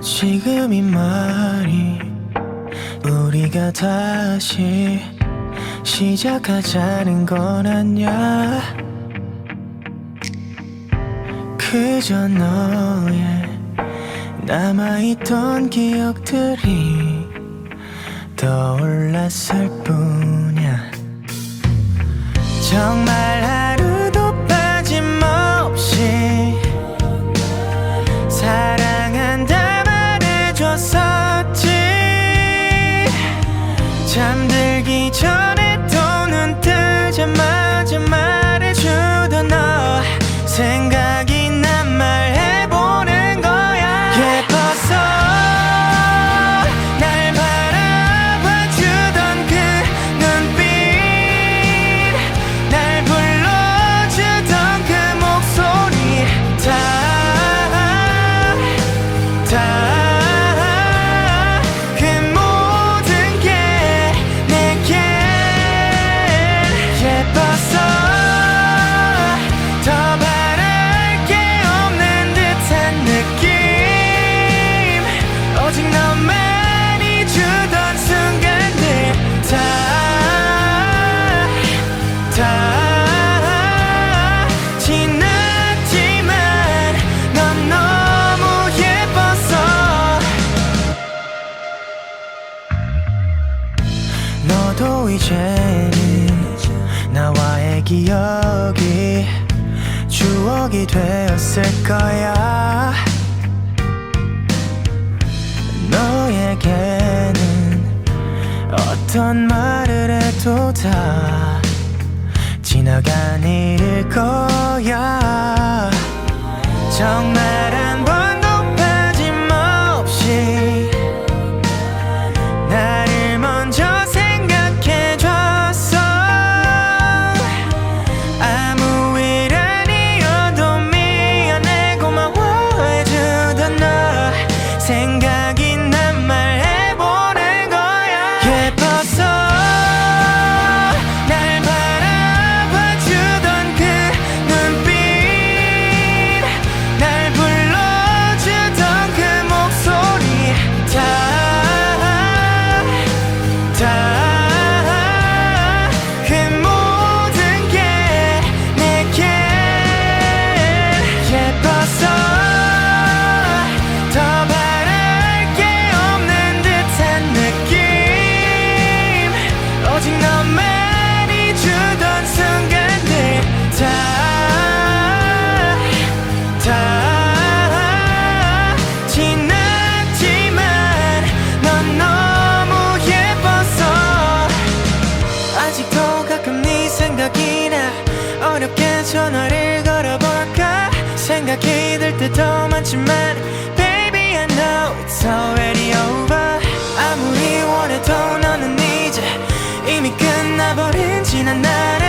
지금 이 말이 우리가 다시 시작하자는 건 아냐? 그저 너의 남아있던 기억들이 떠올랐을 뿐이야. 정말 잠 너도 이제는 나와의 기억이 추억이 되었을 거야. 너에게는 어떤 말을 해도 다 지나간 일일 거야. 정 전화를 걸어볼까? 생각이 들 때도 많지만 Baby I know it's already over. 아무리 원해도 너는 이제 이미 끝나버린 지난 날.